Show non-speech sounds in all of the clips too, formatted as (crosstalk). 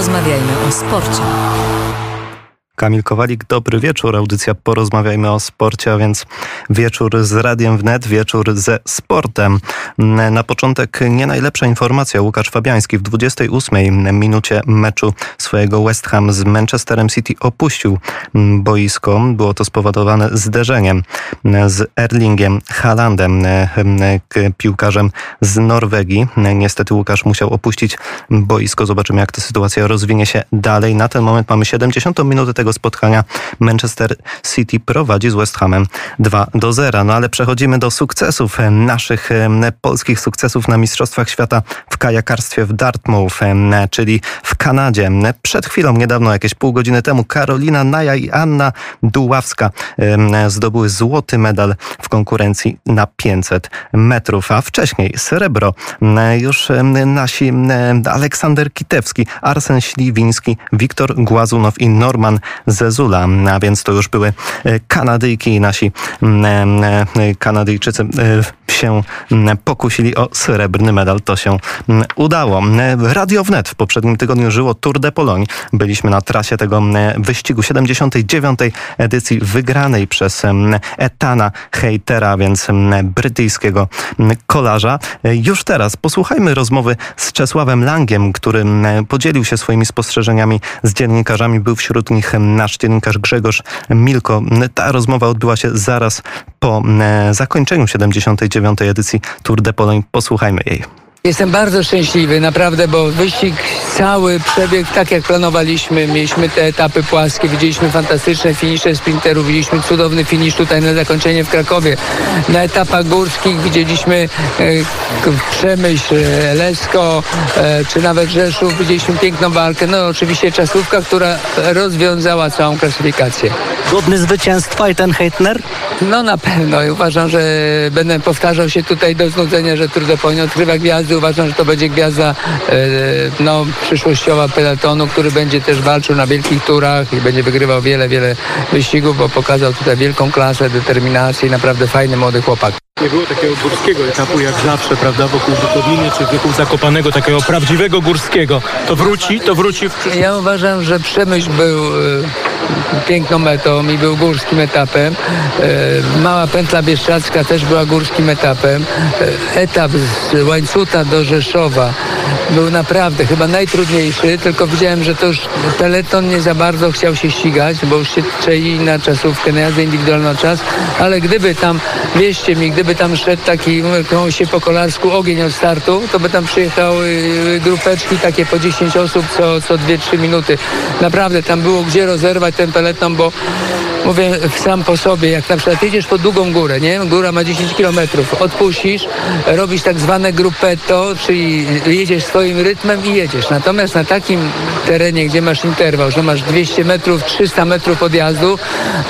Porozmawiajmy o sporcie. Kamil Kowalik, dobry wieczór. Audycja Porozmawiajmy o sporcie, a więc wieczór z Radiem Wnet, wieczór ze sportem. Na początek nie najlepsza informacja. Łukasz Fabiański w 28 minucie meczu swojego West Ham z Manchesterem City opuścił boisko. Było to spowodowane zderzeniem z Erlingiem Haalandem, piłkarzem z Norwegii. Niestety Łukasz musiał opuścić boisko. Zobaczymy, jak ta sytuacja rozwinie się dalej. Na ten moment mamy 70 minutę tego spotkania Manchester City prowadzi z West Hamem 2 do 0. No ale przechodzimy do sukcesów, naszych polskich sukcesów na Mistrzostwach Świata w kajakarstwie w Dartmouth, czyli w Kanadzie. Przed chwilą, niedawno, jakieś pół godziny temu, Karolina Naja i Anna Duławska zdobyły złoty medal w konkurencji na 500 metrów, a wcześniej srebro już nasi Aleksander Kitewski, Arsen Śliwiński, Wiktor Głazunow i Norman Zezula, a więc to już były e, Kanadyjki i nasi mm, e, e, Kanadyjczycy się pokusili o srebrny medal. To się udało. Radio Wnet w poprzednim tygodniu żyło Tour de Pologne. Byliśmy na trasie tego wyścigu 79. edycji wygranej przez Etana Heitera, więc brytyjskiego kolarza. Już teraz posłuchajmy rozmowy z Czesławem Langiem, który podzielił się swoimi spostrzeżeniami z dziennikarzami. Był wśród nich nasz dziennikarz Grzegorz Milko. Ta rozmowa odbyła się zaraz po zakończeniu 79. edycji Tour de Pologne. Posłuchajmy jej. Jestem bardzo szczęśliwy, naprawdę, bo wyścig cały przebiegł tak jak planowaliśmy. Mieliśmy te etapy płaskie, widzieliśmy fantastyczne finisze sprinterów, widzieliśmy cudowny finisz tutaj na zakończenie w Krakowie. Na etapach górskich widzieliśmy e, Przemyśl, Lesko, e, czy nawet Rzeszów, widzieliśmy piękną walkę. No oczywiście czasówka, która rozwiązała całą klasyfikację. Godny zwycięstwa i ten Heitner? No na pewno i uważam, że będę powtarzał się tutaj do znudzenia, że Tour de Pologne odkrywa gwiazdy uważam, że to będzie gwiazda e, no, przyszłościowa peletonu, który będzie też walczył na wielkich turach i będzie wygrywał wiele, wiele wyścigów, bo pokazał tutaj wielką klasę, determinację i naprawdę fajny młody chłopak. Nie było takiego górskiego etapu jak zawsze, prawda, wokół Bukowinie czy wokół Zakopanego, takiego prawdziwego górskiego. To wróci, to wróci w Ja uważam, że Przemyśl był e, piękną metą i był górskim etapem. E, mała pętla Bieszczacka też była górskim etapem. E, etap z Łańcuta do Rzeszowa był naprawdę chyba najtrudniejszy, tylko widziałem, że to już peleton nie za bardzo chciał się ścigać, bo już się czeli na czasówkę, na jazdę indywidualną czas, ale gdyby tam, wieście mi, gdyby tam szedł taki, mówią się po kolarsku, ogień od startu, to by tam przyjechały grupeczki takie po 10 osób co, co 2-3 minuty. Naprawdę tam było gdzie rozerwać ten peleton, bo mówię sam po sobie, jak na przykład jedziesz po długą górę, nie? Góra ma 10 kilometrów, odpuścisz, robisz tak zwane gruppetto, czyli jedziesz swoim rytmem i jedziesz. Natomiast na takim terenie, gdzie masz interwał, że masz 200 metrów, 300 metrów podjazdu,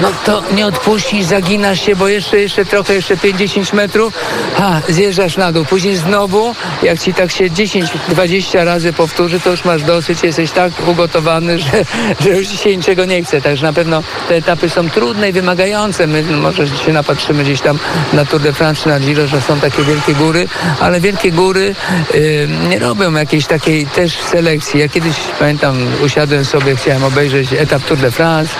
no to nie odpuścisz, zaginasz się, bo jeszcze, jeszcze trochę, jeszcze 50 metrów, ha, zjeżdżasz na dół. Później znowu, jak ci tak się 10-20 razy powtórzy, to już masz dosyć, jesteś tak ugotowany, (laughs) że, że już dzisiaj niczego nie chce. Także na pewno te etapy są trudne i wymagające. My może się napatrzymy gdzieś tam na Tour de France na Giro, że są takie wielkie góry, ale wielkie góry yy, nie robią jakiejś takiej też selekcji. Ja kiedyś pamiętam, usiadłem sobie, chciałem obejrzeć etap Tour de France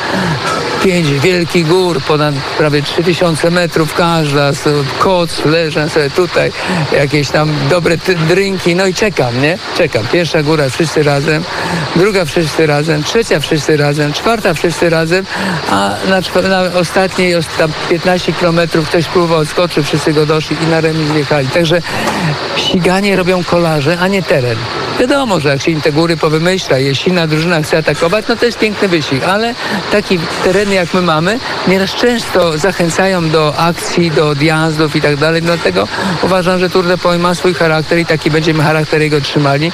pięć wielkich gór, ponad prawie 3000 metrów każda, koc, leżę sobie tutaj, jakieś tam dobre drinki, no i czekam, nie? Czekam. Pierwsza góra wszyscy razem, druga wszyscy razem, trzecia wszyscy razem, czwarta wszyscy razem, a na, na ostatniej tam 15 kilometrów ktoś próbował odskoczyć, wszyscy go doszli i na remis wjechali. Także ściganie robią kolarze, a nie teren. in. Wiadomo, że jak się te góry powymyśla, jeśli na drużyna chce atakować, no to jest piękny wyścig, ale taki tereny jak my mamy, nieraz często zachęcają do akcji, do odjazdów i tak dalej, dlatego uważam, że Tour de Pologne ma swój charakter i taki będziemy charakter jego trzymali.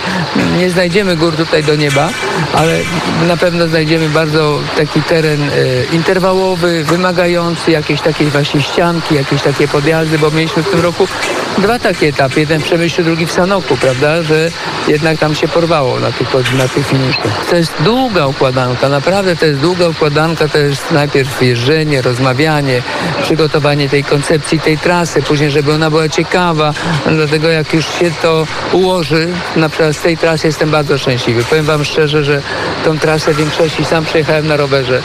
Nie znajdziemy gór tutaj do nieba, ale na pewno znajdziemy bardzo taki teren e, interwałowy, wymagający jakieś takie właśnie ścianki, jakieś takie podjazdy, bo mieliśmy w tym roku dwa takie etapy, jeden w Przemyślu, drugi w Sanoku, prawda, że jednak tam się porwało na tych, na tych finiszach. To jest długa układanka, naprawdę to jest długa układanka, to jest najpierw jeżdżenie, rozmawianie, przygotowanie tej koncepcji, tej trasy, później, żeby ona była ciekawa. Dlatego jak już się to ułoży, na przykład z tej trasy jestem bardzo szczęśliwy. Powiem Wam szczerze, że tą trasę w większości sam przejechałem na rowerze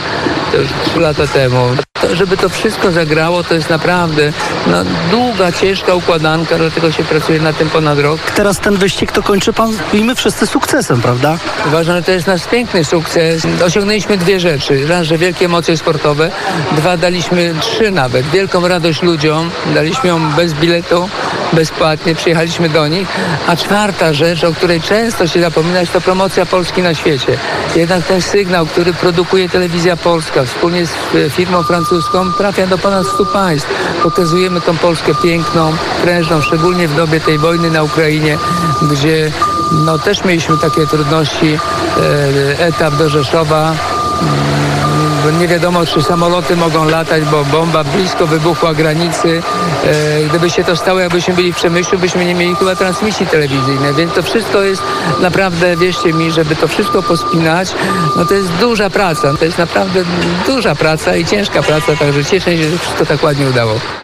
to już trzy lata temu. To, żeby to wszystko zagrało, to jest naprawdę no, długa, ciężka układanka, dlatego się pracuje na tym ponad rok. Teraz ten wyścig to kończy pan i my wszyscy sukcesem, prawda? Uważam, że to jest nasz piękny sukces. Osiągnęliśmy dwie rzeczy. Raz, że wielkie emocje sportowe. Dwa, daliśmy trzy nawet. Wielką radość ludziom. Daliśmy ją bez biletu, bezpłatnie. Przyjechaliśmy do nich. A czwarta rzecz, o której często się zapomina, to promocja Polski na świecie. Jednak ten sygnał, który produkuje telewizja polska wspólnie z e, firmą francuską trafia do ponad 100 państw. Pokazujemy tą Polskę piękną, prężną, szczególnie w dobie tej wojny na Ukrainie, gdzie no, też mieliśmy takie trudności. E, etap do Rzeszowa bo nie wiadomo, czy samoloty mogą latać, bo bomba blisko wybuchła granicy. E, gdyby się to stało, jakbyśmy byli w Przemyślu, byśmy nie mieli chyba transmisji telewizyjnej, więc to wszystko jest naprawdę, wierzcie mi, żeby to wszystko pospinać, no to jest duża praca, to jest naprawdę duża praca i ciężka praca, także cieszę się, że wszystko tak ładnie udało.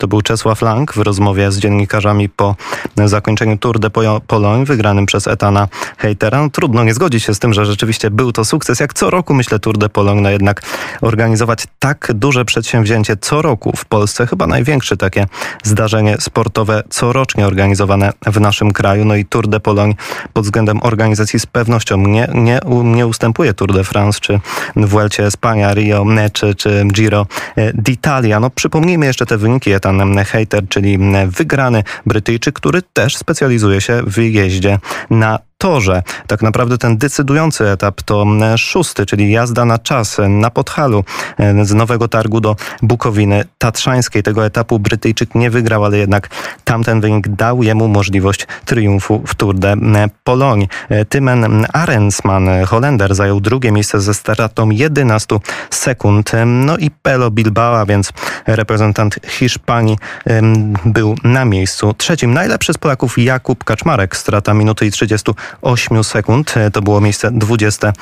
To był Czesław Lang w rozmowie z dziennikarzami po zakończeniu Tour de Pologne wygranym przez Etana Hejtera. No, trudno nie zgodzić się z tym, że rzeczywiście był to sukces. Jak co roku myślę Tour de Pologne, no jednak organizować tak duże przedsięwzięcie co roku w Polsce, chyba największe takie zdarzenie sportowe corocznie organizowane w naszym kraju. No i Tour de Pologne pod względem organizacji z pewnością nie, nie, nie ustępuje Tour de France, czy Vuelcie Espania, Rio, czy, czy Giro d'Italia. No przypomnijmy jeszcze te wyniki Etana Jonathan Hater, czyli wygrany Brytyjczyk, który też specjalizuje się w jeździe na torze. Tak naprawdę ten decydujący etap to szósty, czyli jazda na czas na Podhalu e, z Nowego Targu do Bukowiny Tatrzańskiej. Tego etapu Brytyjczyk nie wygrał, ale jednak tamten wynik dał jemu możliwość triumfu w Tour de Pologne. E, Tymen Arensman, Holender, zajął drugie miejsce ze stratą 11 sekund. No i Pelo Bilbao, więc reprezentant Hiszpanii był na miejscu trzecim. Najlepszy z Polaków Jakub Kaczmarek, strata minuty i 30 8 sekund. E, to było miejsce 20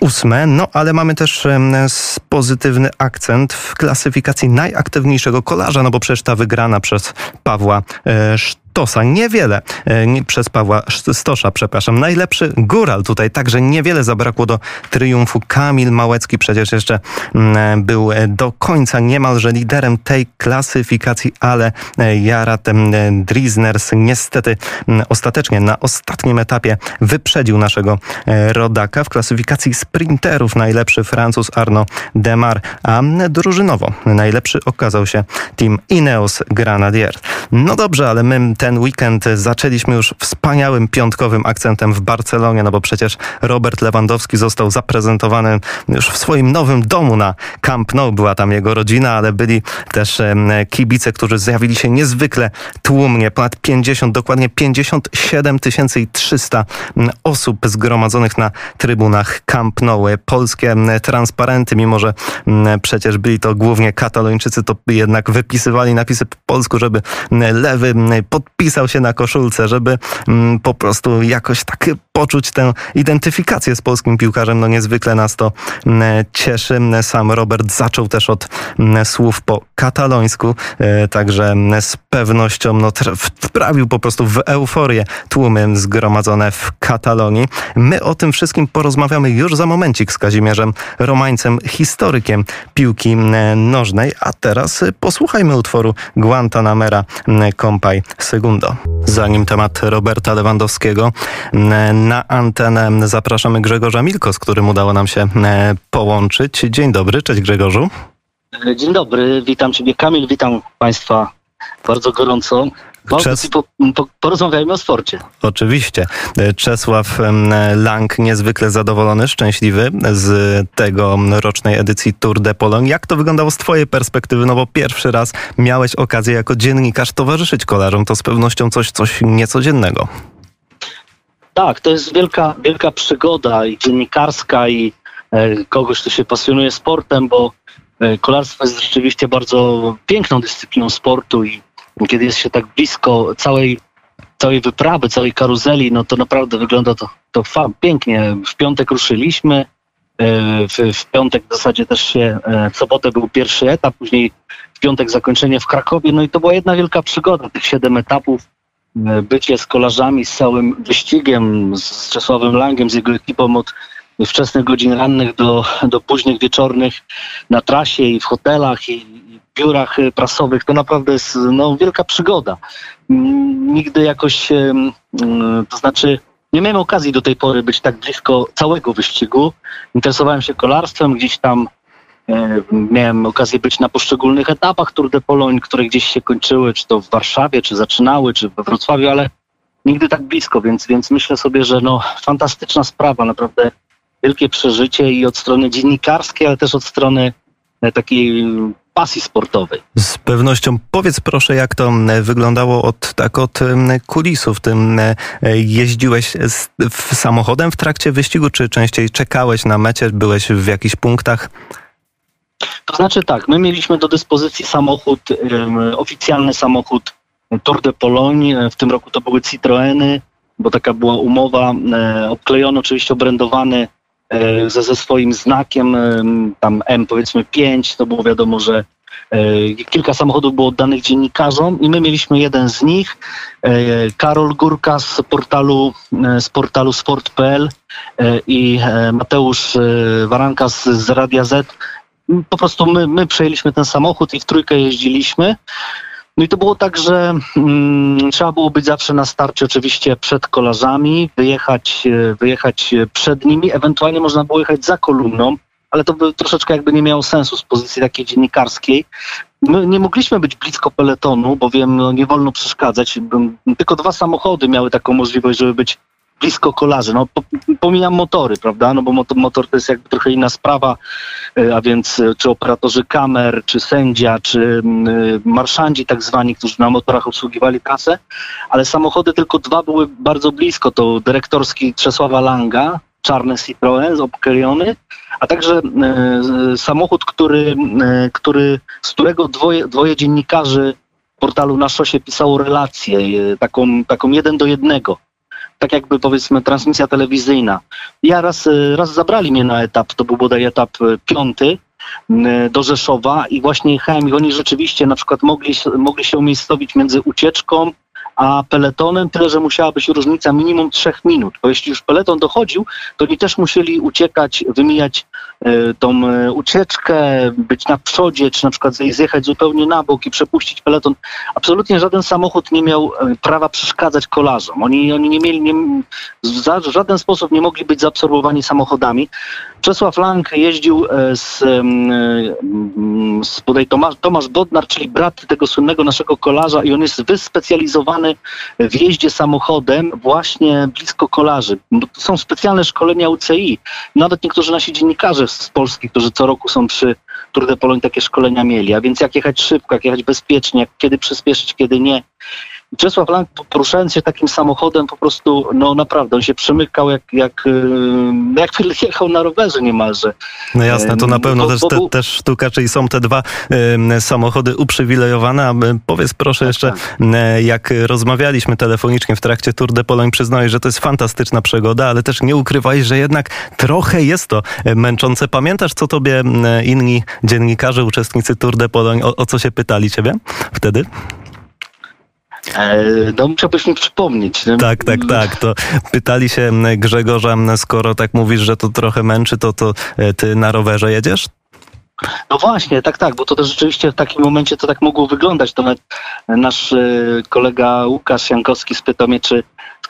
ósme, no ale mamy też pozytywny akcent w klasyfikacji najaktywniejszego kolarza, no bo przecież ta wygrana przez Pawła e, Stosa. Niewiele e, przez Pawła Stosza, przepraszam. Najlepszy góral tutaj, także niewiele zabrakło do triumfu. Kamil Małecki przecież jeszcze mm, był e, do końca niemalże liderem tej klasyfikacji, ale e, Jarat Drisners niestety mm, ostatecznie na ostatnim etapie wyprzedził naszego rodaka. W klasyfikacji sprinterów najlepszy Francuz Arno Demar, a drużynowo najlepszy okazał się team Ineos Grenadier. No dobrze, ale my ten weekend zaczęliśmy już wspaniałym piątkowym akcentem w Barcelonie, no bo przecież Robert Lewandowski został zaprezentowany już w swoim nowym domu na Camp Nou. Była tam jego rodzina, ale byli też kibice, którzy zjawili się niezwykle tłumnie. Ponad 50, dokładnie 57 300 osób zgromadzonych na trybunach Camp Nou. Polskie transparenty, mimo że przecież byli to głównie katalończycy, to jednak wypisywali napisy po polsku, żeby lewy pod podpisał się na koszulce, żeby mm, po prostu jakoś tak poczuć tę identyfikację z polskim piłkarzem. No niezwykle nas to mm, cieszy. Sam Robert zaczął też od mm, słów po katalońsku, e, także z pewnością no, wprawił po prostu w euforię tłumy zgromadzone w Katalonii. My o tym wszystkim porozmawiamy już za momencik z Kazimierzem Romańcem, historykiem piłki nożnej. A teraz posłuchajmy utworu Guantanamera Compay Segundo. Zanim temat Roberta Lewandowskiego na antenę zapraszamy Grzegorza Milko, z którym udało nam się połączyć. Dzień dobry, cześć Grzegorzu. Dzień dobry, witam Ciebie Kamil, witam Państwa bardzo gorąco. Czes... Po, po, porozmawiajmy o sporcie. Oczywiście. Czesław Lang niezwykle zadowolony, szczęśliwy z tego rocznej edycji Tour de Pologne. Jak to wyglądało z twojej perspektywy? No bo pierwszy raz miałeś okazję jako dziennikarz towarzyszyć kolarzom. To z pewnością coś, coś niecodziennego. Tak, to jest wielka, wielka przygoda i dziennikarska i e, kogoś, kto się pasjonuje sportem, bo e, kolarstwo jest rzeczywiście bardzo piękną dyscypliną sportu i kiedy jest się tak blisko całej, całej wyprawy, całej karuzeli, no to naprawdę wygląda to, to pięknie. W piątek ruszyliśmy, w, w piątek w zasadzie też się, e, w sobotę był pierwszy etap, później w piątek zakończenie w Krakowie, no i to była jedna wielka przygoda, tych siedem etapów, e, bycie z kolarzami, z całym wyścigiem, z Czesławem Langiem, z jego ekipą od wczesnych godzin rannych do, do późnych wieczornych na trasie i w hotelach i, biurach prasowych. To naprawdę jest no, wielka przygoda. Nigdy jakoś, em, mm, to znaczy nie miałem okazji do tej pory być tak blisko całego wyścigu. Interesowałem się kolarstwem, gdzieś tam miałem okazję być na poszczególnych etapach Tour de Pologne, które gdzieś się kończyły, czy to w Warszawie, czy zaczynały, czy we Wrocławiu, ale nigdy tak blisko, więc, więc myślę sobie, że no, fantastyczna sprawa, naprawdę wielkie przeżycie i od strony dziennikarskiej, ale też od strony e, takiej pasji sportowej. Z pewnością powiedz proszę, jak to m, wyglądało od, tak od m, kulisów. Ty m, e, jeździłeś z, w samochodem w trakcie wyścigu, czy częściej czekałeś na mecie, byłeś w jakichś punktach? To znaczy tak, my mieliśmy do dyspozycji samochód, oficjalny samochód Tour de Pologne. W tym roku to były Citroeny, bo taka była umowa. E, obklejony, oczywiście obrędowany ze, ze swoim znakiem, em, tam M powiedzmy 5, to było wiadomo, że e, kilka samochodów było oddanych dziennikarzom i my mieliśmy jeden z nich. E, Karol Górka z portalu, e, z portalu sport.pl e, i e, Mateusz e, Waranka z, z Radia Z po prostu my, my przejęliśmy ten samochód i w trójkę jeździliśmy. No i to było tak, że mm, trzeba było być zawsze na starcie oczywiście przed kolarzami, wyjechać, e, wyjechać e, przed nimi, ewentualnie można było jechać za kolumną, ale to by troszeczkę jakby nie miało sensu z pozycji takiej dziennikarskiej. My nie mogliśmy być blisko peletonu, bowiem no, nie wolno przeszkadzać. Tylko dwa samochody miały taką możliwość, żeby być blisko kolarzy. No, po- pomijam motory, prawda? No bo motor, motor to jest jakby trochę inna sprawa, y, a więc y, czy operatorzy kamer, czy sędzia, czy y, marszandzi tak zwani, którzy na motorach obsługiwali trasę, ale samochody tylko dwa były bardzo blisko. To dyrektorski Czesława Langa, czarny Citroën obklejony, a także e, samochód, który, e, który, z którego dwoje, dwoje dziennikarzy portalu na szosie pisało relację, e, taką, taką jeden do jednego. Tak jakby powiedzmy transmisja telewizyjna. Ja raz, e, raz zabrali mnie na etap, to był bodaj etap e, piąty, m, do Rzeszowa i właśnie jechałem i oni rzeczywiście na przykład mogli, mogli się umiejscowić między ucieczką a peletonem, tyle że musiała być różnica minimum trzech minut, bo jeśli już peleton dochodził, to oni też musieli uciekać, wymijać tą e, ucieczkę, być na przodzie, czy na przykład zje- zjechać zupełnie na bok i przepuścić peleton. Absolutnie żaden samochód nie miał e, prawa przeszkadzać kolarzom. Oni, oni nie mieli, nie, w żaden sposób nie mogli być zaabsorbowani samochodami. Czesław Lang jeździł e, z, em, z Tomasz, Tomasz Bodnar, czyli brat tego słynnego naszego kolarza i on jest wyspecjalizowany w jeździe samochodem właśnie blisko kolarzy. Są specjalne szkolenia UCI. Nawet niektórzy nasi dziennikarze z Polski, którzy co roku są przy Tour de Pologne, takie szkolenia mieli. A więc jak jechać szybko, jak jechać bezpiecznie, kiedy przyspieszyć, kiedy nie. Czesław Lang poruszając się takim samochodem po prostu, no naprawdę, on się przemykał jak, jak, jak jechał na rowerze niemalże. No jasne, to na pewno bo- też, bo te, też sztuka, czyli są te dwa em, samochody uprzywilejowane. A powiedz proszę jeszcze, tak. jak rozmawialiśmy telefonicznie w trakcie Tour de Pologne, przyznałeś, że to jest fantastyczna przygoda, ale też nie ukrywałeś, że jednak trochę jest to męczące. Pamiętasz, co tobie inni dziennikarze, uczestnicy Tour de Pologne, o, o co się pytali ciebie wtedy? E, no musiałbyś mi przypomnieć. no. Tak, tak, tak. To pytali się Grzegorza, skoro tak mówisz, że to trochę męczy, to, to e, ty na rowerze jedziesz? No właśnie, tak, tak, bo to też rzeczywiście w takim momencie to tak mogło wyglądać. To nasz e, kolega Łukasz Jankowski spytał mnie, czy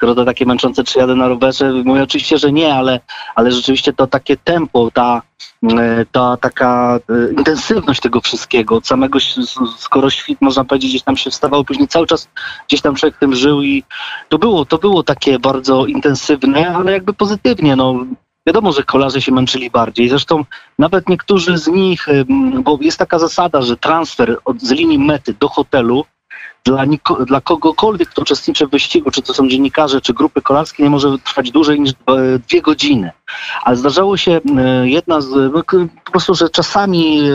skoro to takie męczące, czy jadę na rowerze. Mówię oczywiście, że nie, ale, ale rzeczywiście to takie tempo, ta, e, ta taka e, intensywność tego wszystkiego, od samego, skoro świt, można powiedzieć, gdzieś tam się wstawał, później cały czas gdzieś tam człowiek tym żył i to było, to było takie bardzo intensywne, ale jakby pozytywnie, no. Wiadomo, że kolarze się męczyli bardziej. Zresztą nawet niektórzy z nich, bo jest taka zasada, że transfer od, z linii mety do hotelu dla, niko, dla kogokolwiek, kto uczestniczy w wyścigu, czy to są dziennikarze, czy grupy kolarskie, nie może trwać dłużej niż dwa- dwie godziny. Ale zdarzało się e, jedna z, no, po prostu, że czasami, e,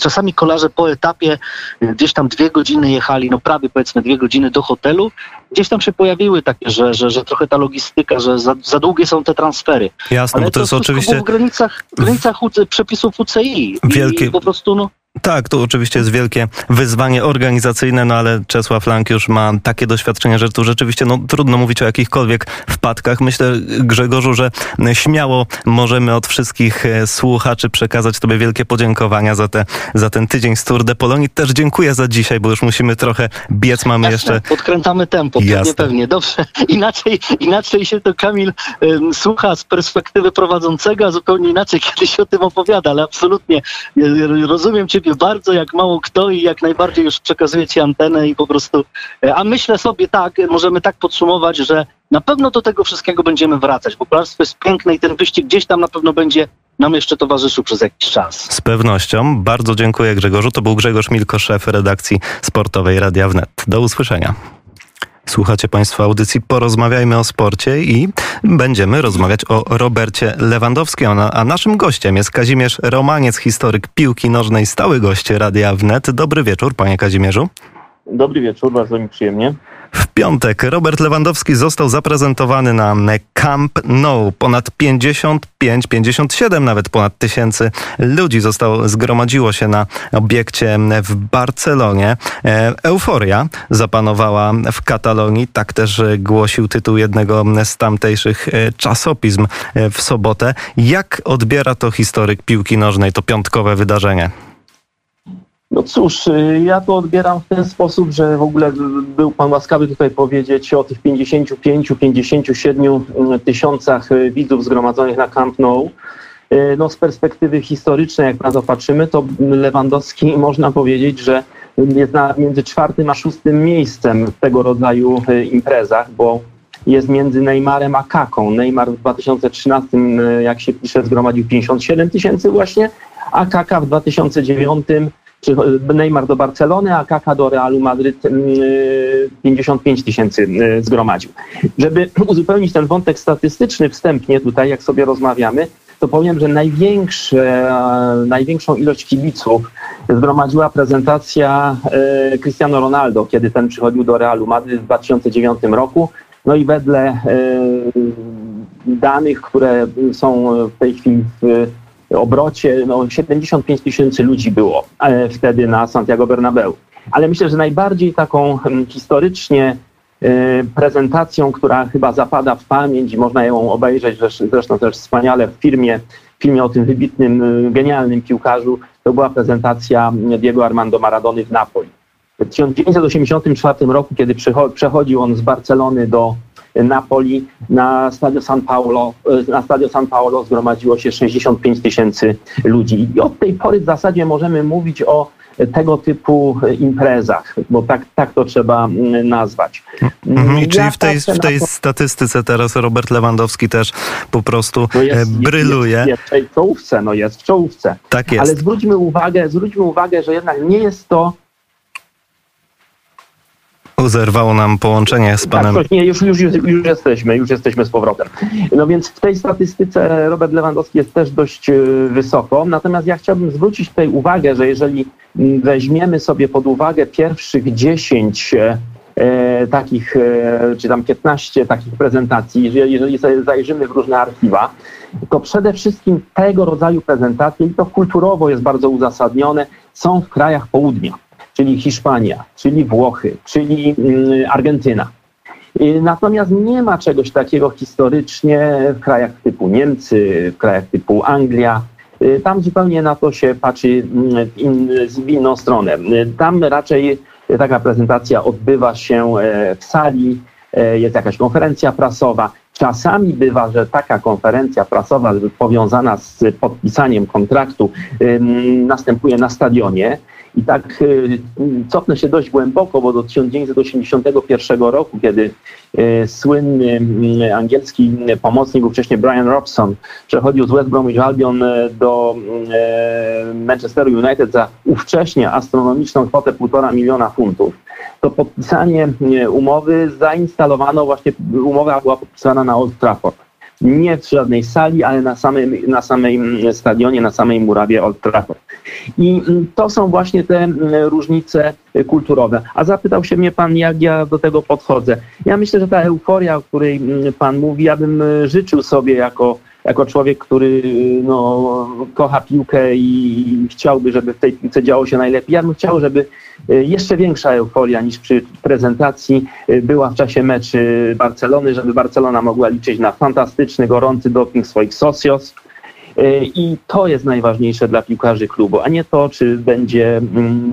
czasami kolarze po etapie e, gdzieś tam dwie godziny jechali, no prawie powiedzmy dwie godziny do hotelu, gdzieś tam się pojawiły takie, że, że, że trochę ta logistyka, że za, za długie są te transfery. Jasne, Ale bo to jest wszystko oczywiście... w granicach, w granicach przepisów UCI. Wielkie- I po prostu, no, Tak, to oczywiście jest wielkie wyzwanie organizacyjne, no ale Czesław Lang już ma takie doświadczenie, że tu rzeczywiście no, trudno mówić o jakichkolwiek wpadkach. Myślę, Grzegorzu, że śmiało możemy od wszystkich e, słuchaczy przekazać Tobie wielkie podziękowania za, te, za ten tydzień z Tour de Polonii. Też dziękuję za dzisiaj, bo już musimy trochę biec. Mamy Jasne, jeszcze Podkręcamy tempo, Jasne. pewnie, pewnie. Dobrze. (laughs) Inaczej, inaczej się to Kamil słucha z perspektywy prowadzącego, a zupełnie inaczej, kiedy się o tym opowiada, ale absolutnie e, rozumiem Ciebie bardzo, jak mało kto i jak najbardziej już przekazuję Ci antenę i po prostu, e, a myślę sobie tak, możemy tak podsumować, że na pewno do tego wszystkiego będziemy wracać, bo kolarstwo jest piękne i ten wyścig gdzieś tam na pewno będzie nam jeszcze towarzyszył przez jakiś czas. z pewnością. Bardzo dziękuję Grzegorzu. To był Grzegorz Milko, szef redakcji sportowej Radia Wnet. Do usłyszenia. Słuchacie Państwo audycji Porozmawiajmy o sporcie i będziemy rozmawiać o Robercie Lewandowskim. A, naszym gościem jest Kazimierz Romaniec, historyk piłki nożnej, stały gość Radia Wnet. Dobry wieczór, panie Kazimierzu. Dobry wieczór, bardzo mi przyjemnie. W piątek Robert Lewandowski został zaprezentowany na Camp Nou. Ponad 55, 57 nawet ponad tysięcy ludzi zostało, zgromadziło się na obiekcie w Barcelonie. E, Euforia zapanowała w Katalonii, tak też głosił tytuł jednego z tamtejszych e, czasopism e, w sobotę. Jak odbiera to historyk piłki nożnej, to piątkowe wydarzenie? No cóż, y, ja to odbieram w ten sposób, że w ogóle był pan łaskawy tutaj powiedzieć o tych 55-57 tysiącach y, widzów zgromadzonych na Camp Nou. Y, No z perspektywy historycznej, jak na to patrzymy, to Lewandowski (laughs) można powiedzieć, że jest na, między czwartym a szóstym miejscem w tego rodzaju y, imprezach, bo jest między Neymarem a Kaką. Neymar w 2013, y, jak się pisze, zgromadził 57 tysięcy właśnie, a Kaka w 2009 czy Neymar do Barcelony, a Kaka do Realu Madryt y, 55 tysięcy y, zgromadził. Żeby (clears throat) uzupełnić ten wątek statystyczny wstępnie tutaj, jak sobie rozmawiamy, to powiem, że największą ilość kibiców zgromadziła prezentacja y, Cristiano Ronaldo, kiedy ten przychodził do Realu Madryt w 2009 roku. No i wedle y, danych, które są w tej chwili w obrocie, no 75 tysięcy ludzi było e, wtedy na Santiago Bernabeu. Ale myślę, że najbardziej taką em, historycznie e, prezentacją, która chyba zapada w pamięć można ją obejrzeć zresz- zresztą też wspaniale w filmie, filmie o tym wybitnym, e, genialnym piłkarzu, to była prezentacja Diego Armando Maradony w Napoli. W 1984 roku, kiedy przechodził on z Barcelony do Napoli, na stadio San Paulo, e, na stadio San Paulo zgromadziło się 65 tysięcy ludzi. I od tej pory w zasadzie możemy mówić o tego typu imprezach, bo tak, tak to trzeba nazwać. Mhm, Ja czyli w tej, w tej to- statystyce teraz Robert Lewandowski też po prostu no e, bryluje. Jest, jest w czołówce, no jest w czołówce. tak jest. Ale zwróćmy uwagę, zwróćmy uwagę, że jednak nie jest to Zerwało nam połączenie z panem. Tak, nie, już, już, już jesteśmy, już jesteśmy z powrotem. No więc w tej statystyce Robert Lewandowski jest też dość e, wysoko. Natomiast ja chciałbym zwrócić tutaj uwagę, że jeżeli mm, weźmiemy sobie pod uwagę pierwszych 10 e, e, takich, e, czy tam 15 takich prezentacji, jeżeli, jeżeli sobie zajrzymy w różne archiwa, to przede wszystkim tego rodzaju prezentacje, i to kulturowo jest bardzo uzasadnione, są w krajach południa czyli Hiszpania, czyli Włochy, czyli mm, Argentyna. Y, Natomiast nie ma czegoś takiego historycznie w krajach typu Niemcy, w krajach typu Anglia. Y, Tam zupełnie na to się patrzy mm, w, in, w inną stronę. Y, Tam raczej taka prezentacja odbywa się e, w sali, e, jest jakaś konferencja prasowa. Czasami bywa, że taka konferencja prasowa powiązana z podpisaniem kontraktu następuje na stadionie. I tak y, cofnę się dość głęboko, bo do 1981 roku, kiedy y, słynny y, angielski pomocnik, ówcześnie Brian Robson, przechodził z West Bromwich Albion do Manchesteru United za ówcześnie astronomiczną kwotę 1,5 miliona funtów. to podpisanie umowy zainstalowano właśnie, umowa była podpisana na Old Trafford. Nie w żadnej sali, ale na samej, na samej stadionie, na samej murawie Old Trafford. I to są właśnie te różnice kulturowe. A zapytał się mnie pan, jak ja do tego podchodzę. Ja myślę, że ta euforia, o której pan mówi, ja bym życzył sobie jako jako człowiek, który no, kocha piłkę i chciałby, żeby w tej piłce działo się najlepiej. Ja bym chciał, żeby e, jeszcze większa euforia niż przy prezentacji e, była w czasie meczy Barcelony, żeby Barcelona mogła liczyć na fantastyczny, gorący doping swoich socios, I to jest najważniejsze dla piłkarzy klubu, a nie to, czy będzie mm,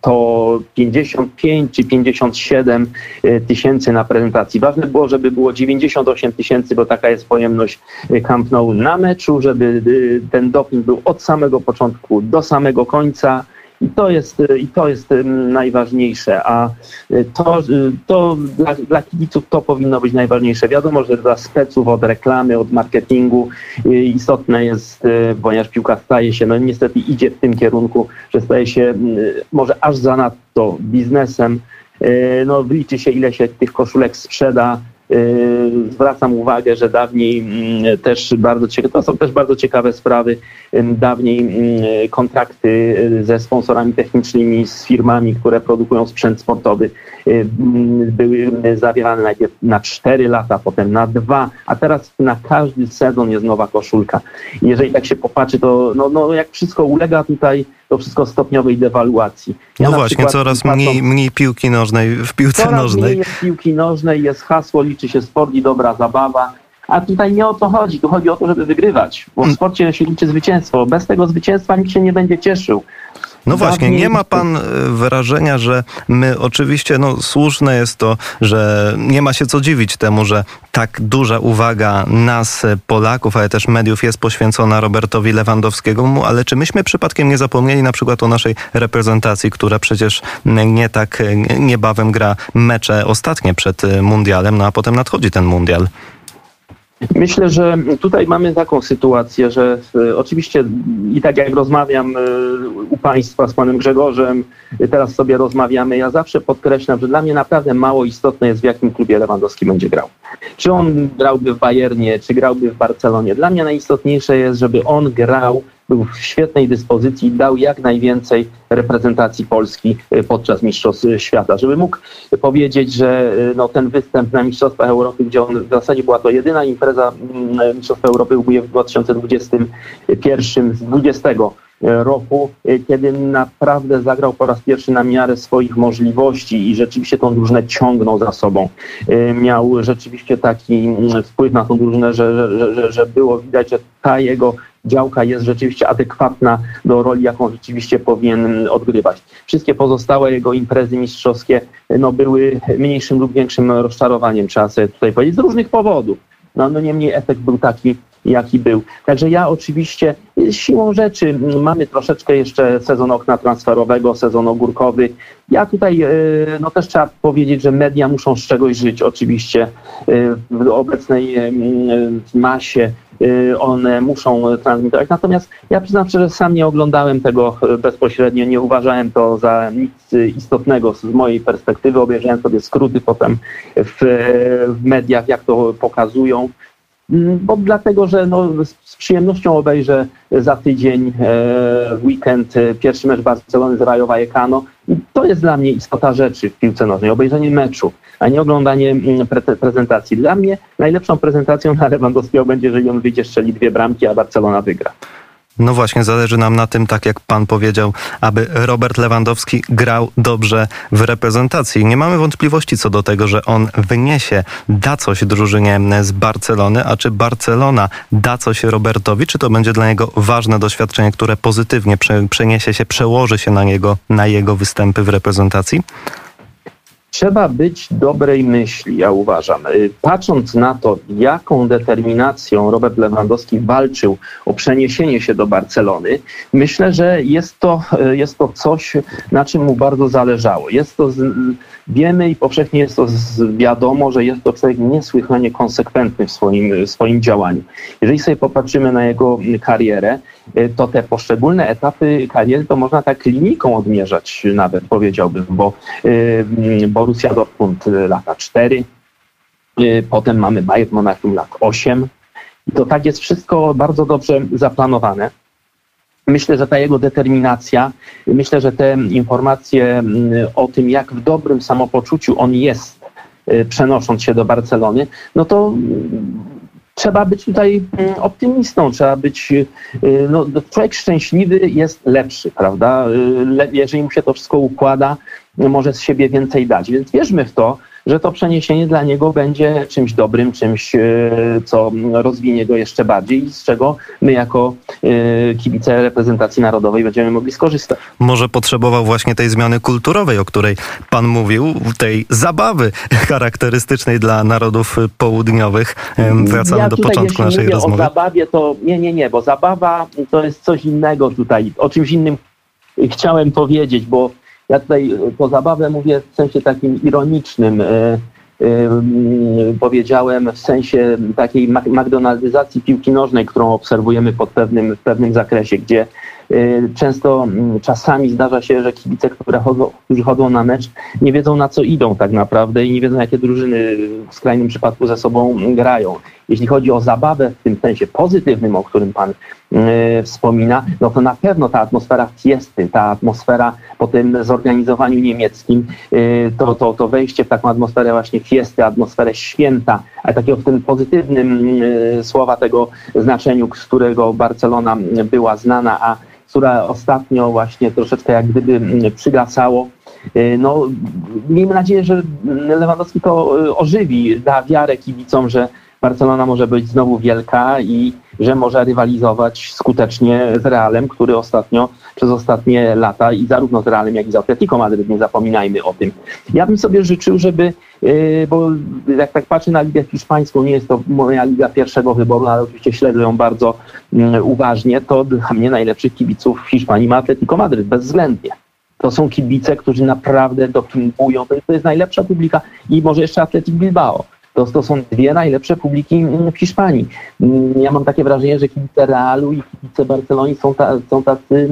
to 55 czy 57 e, tysięcy na prezentacji. Ważne było, żeby było 98 tysięcy, bo taka jest pojemność e, Camp Nou na meczu, żeby ten doping był od samego początku do samego końca i to jest, i to jest najważniejsze, a to, to dla, dla kibiców to powinno być najważniejsze. Wiadomo, że dla speców od reklamy, od marketingu istotne jest, ponieważ piłka staje się, no niestety idzie w tym kierunku, że staje się może aż zanadto biznesem. No, liczy się, ile się tych koszulek sprzeda, zwracam uwagę, że dawniej mm, też bardzo ciekawe, to są też bardzo ciekawe sprawy. Dawniej mm, kontrakty y, ze sponsorami technicznymi, z firmami, które produkują sprzęt sportowy, były zawierane najpierw na 4 lata, potem na 2, a teraz na każdy sezon jest nowa koszulka. Jeżeli tak się popatrzy, to no, no jak wszystko ulega tutaj to wszystko stopniowej dewaluacji. Ja no właśnie, coraz mniej, mniej piłki nożnej w piłce coraz nożnej. Mniej jest piłki nożnej, jest hasło, liczy się sport i dobra zabawa. A tutaj nie o to chodzi. Tu chodzi o to, żeby wygrywać. Bo w mm. sporcie się liczy zwycięstwo. Bez tego zwycięstwa nikt się nie będzie cieszył. No właśnie, nie ma pan e, wrażenia, że my oczywiście, no słuszne jest to, że nie ma się co dziwić temu, że tak duża uwaga nas, e, Polaków, ale też mediów jest poświęcona Robertowi Lewandowskiemu, ale czy myśmy przypadkiem nie zapomnieli na przykład o naszej reprezentacji, która przecież nie tak e, niebawem gra mecze ostatnie przed mundialem, no a potem nadchodzi ten mundial. Myślę, że tutaj mamy taką sytuację, że e, oczywiście i tak jak rozmawiam e, u Państwa z Panem Grzegorzem, teraz sobie rozmawiamy, ja zawsze podkreślam, że dla mnie naprawdę mało istotne jest w jakim klubie Lewandowski będzie grał. Czy on grałby w Bayernie, czy grałby w Barcelonie. Dla mnie najistotniejsze jest, żeby on grał był w świetnej dyspozycji, dał jak najwięcej reprezentacji Polski e, podczas Mistrzostw Świata, żeby mógł powiedzieć, że e, no, ten występ na Mistrzostwach Europy, gdzie on w zasadzie była to jedyna impreza mm, Mistrzostw Europy w 2021 z 20 roku, e, kiedy naprawdę zagrał po raz pierwszy na miarę swoich możliwości i rzeczywiście tą drużynę ciągnął za sobą. Miał rzeczywiście taki mm, wpływ na tą drużynę, że, że, że, że było widać, że ta jego działka jest rzeczywiście adekwatna do roli, jaką rzeczywiście powinien odgrywać. Wszystkie pozostałe jego imprezy mistrzowskie no, były mniejszym lub większym rozczarowaniem, trzeba sobie tutaj powiedzieć, z różnych powodów. No, no niemniej efekt był taki, jaki był. Także ja oczywiście siłą rzeczy mamy troszeczkę jeszcze sezon okna transferowego, sezon ogórkowy. Ja tutaj e, no też trzeba powiedzieć, że media muszą z czegoś żyć oczywiście e, w obecnej masie one muszą transmitować. Natomiast ja przyznam szczerze, sam nie oglądałem tego bezpośrednio, nie uważałem to za nic istotnego z mojej perspektywy. Obejrzałem sobie skróty potem w, w mediach, jak to pokazują. Mm, bo dlatego, że no, z przyjemnością obejrzę za tydzień e, w weekend e, pierwszy mecz Barcelony z Rayo Vallecano. To jest dla mnie istota rzeczy w piłce nożnej, obejrzenie meczu, a nie oglądanie mm, pre prezentacji. Dla mnie najlepszą prezentacją na Lewandowskiego będzie, jeżeli on wyjdzie, strzeli dwie bramki, a Barcelona wygra. No właśnie, zależy nam na tym, tak jak pan powiedział, aby Robert Lewandowski grał dobrze w reprezentacji. Nie mamy wątpliwości co do tego, że on wyniesie, da coś drużynie z Barcelony, a czy Barcelona da coś Robertowi, czy to będzie dla niego ważne doświadczenie, które pozytywnie przeniesie się, przełoży się na niego, na jego występy w reprezentacji? Trzeba być dobrej myśli, ja uważam. Y, patrząc na to, jaką determinacją Robert Lewandowski walczył o przeniesienie się do Barcelony, myślę, że jest to, y, jest to coś, na czym mu bardzo zależało. Jest to, wiemy i powszechnie jest to wiadomo, że jest to człowiek niesłychanie konsekwentny w swoim, w swoim działaniu. Jeżeli sobie popatrzymy na jego karierę, to te poszczególne etapy kariery to można tak linijką odmierzać nawet powiedziałbym, bo y, Borussia Dortmund lata 4, potem mamy Bayern Monachium lat 8 i to tak jest wszystko bardzo dobrze zaplanowane. Myślę, że ta jego determinacja, myślę, że te informacje mm, o tym, jak w dobrym samopoczuciu on jest, y, przenosząc się do Barcelony, no to mm, trzeba być tutaj mm, optymistą, trzeba być, y, no, człowiek szczęśliwy jest lepszy, prawda? Y, jeżeli mu się to wszystko układa, może z siebie więcej dać. Więc wierzmy w to, że to przeniesienie dla niego będzie czymś dobrym, czymś, e, co rozwinie go jeszcze bardziej i z czego my jako e, kibice reprezentacji narodowej będziemy mogli skorzystać. Może potrzebował właśnie tej zmiany kulturowej, o której pan mówił, tej zabawy (laughs) charakterystycznej dla narodów południowych. Wracamy ja do początku naszej mówię rozmowy. o zabawie to nie, nie, nie, bo zabawa to jest coś innego tutaj. O czymś innym chciałem powiedzieć, bo ja tutaj po zabawę mówię w sensie takim ironicznym. E, e, powiedziałem w sensie takiej McDonaldyzacji piłki nożnej, którą obserwujemy pod pewnym, w pewnym zakresie, gdzie często mm, czasami zdarza się, że kibice, które chodzą, którzy chodzą na mecz, nie wiedzą na co idą tak naprawdę i nie wiedzą, jakie drużyny w skrajnym przypadku ze sobą grają. Jeśli chodzi o zabawę w tym sensie pozytywnym, o którym Pan y, wspomina, no to na pewno ta atmosfera fiesty, ta atmosfera po tym zorganizowaniu niemieckim, y, to, to, to wejście w taką atmosferę właśnie fiesty, atmosferę święta, ale takiego w tym pozytywnym słowa tego znaczeniu, z którego Barcelona była znana, a która ostatnio właśnie troszeczkę jak gdyby przygasało. No, miejmy nadzieję, że Lewandowski to ożywi, da wiarę kibicom, że Barcelona może być znowu wielka i że może rywalizować skutecznie z Realem, który ostatnio, przez ostatnie lata i zarówno z Realem, jak i z Atletico Madryt, nie zapominajmy o tym. Ja bym sobie życzył, żeby, yy, bo jak tak patrzę na Ligę Hiszpańską, nie jest to moja liga pierwszego wyboru, ale oczywiście śledzę ją bardzo yy, uważnie, to dla mnie najlepszych kibiców w Hiszpanii ma Atletico Madryt, bezwzględnie. To są kibice, którzy naprawdę dopingują. To jest najlepsza publika i może jeszcze Atletic Bilbao to, to są dwie najlepsze publiki w Hiszpanii. Ja mam takie wrażenie, że kibice Realu i kibice Barcelony są, ta, są tacy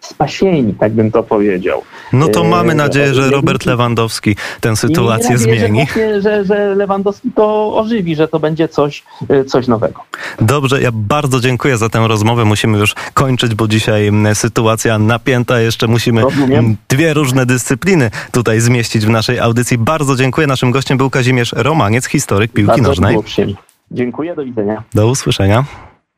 spasieni, tak bym to powiedział. No to mamy nadzieję, że Robert Lewandowski tę sytuację zmieni. Że, że, że Lewandowski to ożywi, że to będzie coś, e, coś nowego. Dobrze, ja bardzo dziękuję za tę rozmowę. Musimy już kończyć, bo dzisiaj sytuacja napięta. Jeszcze musimy Rozumiem. dwie różne dyscypliny tutaj zmieścić w naszej audycji. Bardzo dziękuję. Naszym gościem był Kazimierz Romaniec, historyk piłki bardzo nożnej. Dziękuję, do widzenia. Do usłyszenia.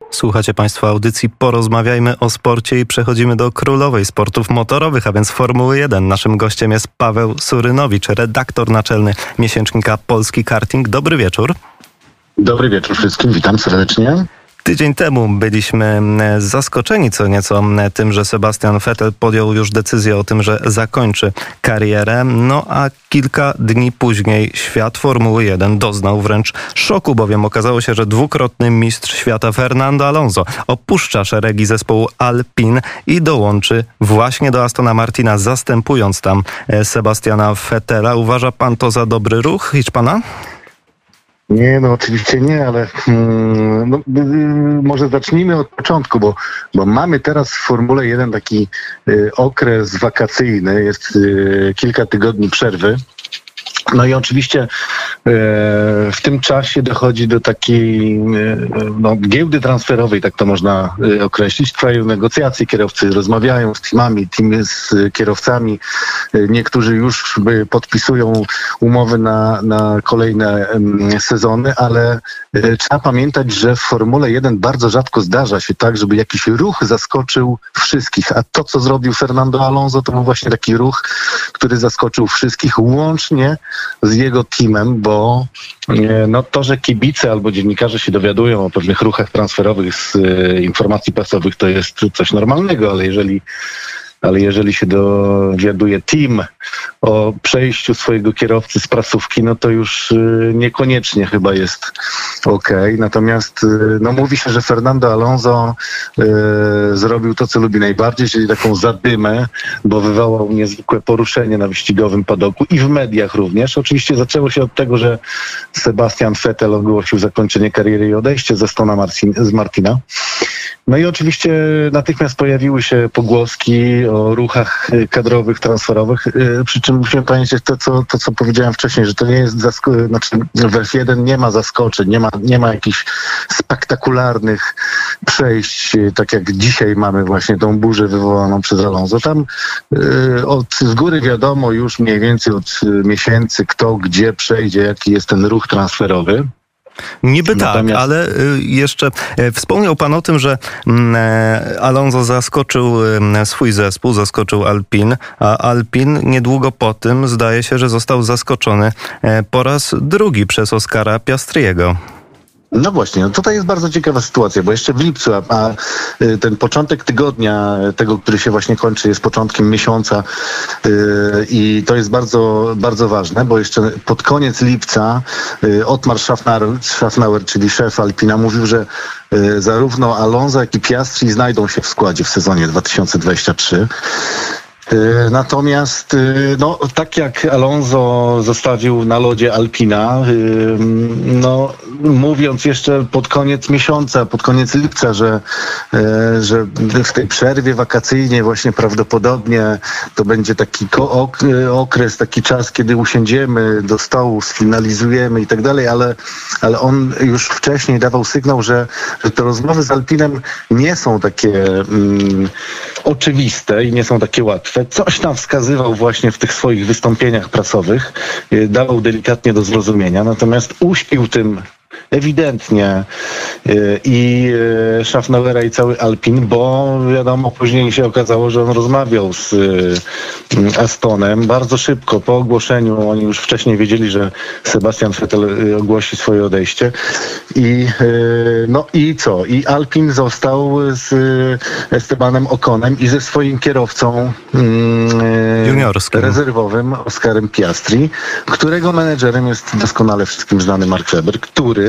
Słuchacie Państwo audycji Porozmawiajmy o sporcie i przechodzimy do królowej sportów motorowych, a więc Formuły 1. Naszym gościem jest Paweł Surynowicz, redaktor naczelny miesięcznika Polski Karting. Dobry wieczór. Dobry wieczór wszystkim, witam serdecznie. Tydzień temu byliśmy mm, zaskoczeni co nieco mm, tym, że Sebastian Vettel podjął już decyzję o tym, że zakończy karierę. No a kilka dni później świat Formuły 1 doznał wręcz szoku, bowiem okazało się, że dwukrotny mistrz świata Fernando Alonso opuszcza szeregi zespołu Alpin i dołączy właśnie do Astona Martina, zastępując tam e, Sebastiana Vettela. Uważa pan to za dobry ruch Hiszpana? Nie, no oczywiście nie, ale hmm, no, y, może zacznijmy od początku, bo, bo mamy teraz w Formule 1 taki y, okres wakacyjny, jest y, kilka tygodni przerwy. No i oczywiście e, w tym czasie dochodzi do takiej e, no, giełdy transferowej, tak to można e, określić. Trwają negocjacje, kierowcy rozmawiają z teamami, teamy z kierowcami. Niektórzy już podpisują umowy na, na kolejne sezony, ale trzeba pamiętać, że w Formule 1 bardzo rzadko zdarza się tak, żeby jakiś ruch zaskoczył wszystkich. A to, co zrobił Fernando Alonso, to był właśnie taki ruch, który zaskoczył wszystkich, łącznie z jego teamem, bo e, no, to, że kibice albo dziennikarze się dowiadują o pewnych ruchach transferowych z e, informacji prasowych, to jest coś normalnego, ale jeżeli ale jeżeli się dowiaduje team o przejściu swojego kierowcy z prasówki, no to już y, niekoniecznie chyba jest ok. Natomiast y, no, mówi się, że Fernando Alonso y, zrobił to, co lubi najbardziej, czyli taką zadymę, bo wywołał niezwykłe poruszenie na wyścigowym padoku i w mediach również. Oczywiście zaczęło się od tego, że Sebastian Vettel ogłosił zakończenie kariery i odejście ze Stona Marcin, z Martina. No i oczywiście natychmiast pojawiły się pogłoski o ruchach y, kadrowych, transferowych, y, przy czym musimy pamiętać to, co, to, co powiedziałem wcześniej, że to nie jest, zasko- znaczy w F1 nie ma zaskoczeń, nie ma, nie ma jakichś spektakularnych przejść, y, tak jak dzisiaj mamy właśnie tą burzę wywołaną przez Alonso. Tam y, od, z góry wiadomo już mniej więcej od y, miesięcy, kto gdzie przejdzie, jaki jest ten ruch transferowy. Niby Natomiast- tak, ale y, jeszcze e, wspomniał pan o tym, że mm, e, Alonso zaskoczył swój zespół, zaskoczył Alpin, a Alpin niedługo po tym zdaje się, że został zaskoczony e, po raz drugi przez Oscara Piastriego. No właśnie, no tutaj jest bardzo ciekawa sytuacja, bo jeszcze w lipcu, a, a y, ten początek tygodnia, y, tego, który się właśnie kończy, jest początkiem miesiąca y, i to jest bardzo, bardzo ważne, bo jeszcze pod koniec lipca y, Otmar Schaffnauer, czyli szef Alpina, mówił, że y, zarówno Alonso, jak i Piastri znajdą się w składzie w sezonie 2023. Y, Natomiast, y, no, tak jak Alonso zostawił na lodzie Alpina, y, no, mówiąc jeszcze pod koniec miesiąca, pod koniec lipca, że, że w tej przerwie wakacyjnej właśnie prawdopodobnie to będzie taki okres, taki czas, kiedy usiądziemy do stołu, sfinalizujemy i tak dalej, ale, ale on już wcześniej dawał sygnał, że, że te rozmowy z Alpinem nie są takie mm, oczywiste i nie są takie łatwe. Coś tam wskazywał właśnie w tych swoich wystąpieniach prasowych, y, dawał delikatnie do zrozumienia, natomiast uśpił tym ewidentnie y, i y, Schaffnauera i cały Alpin, bo wiadomo, później się okazało, że on rozmawiał z y, Astonem bardzo szybko po ogłoszeniu. Oni już wcześniej wiedzieli, że Sebastian Vettel ogłosi swoje odejście i no i co? I Alpin został z Estebanem Okonem i ze swoim kierowcą y, Juniorskim. rezerwowym Oskarem Piastri, którego menedżerem jest doskonale wszystkim znany Mark Webber, który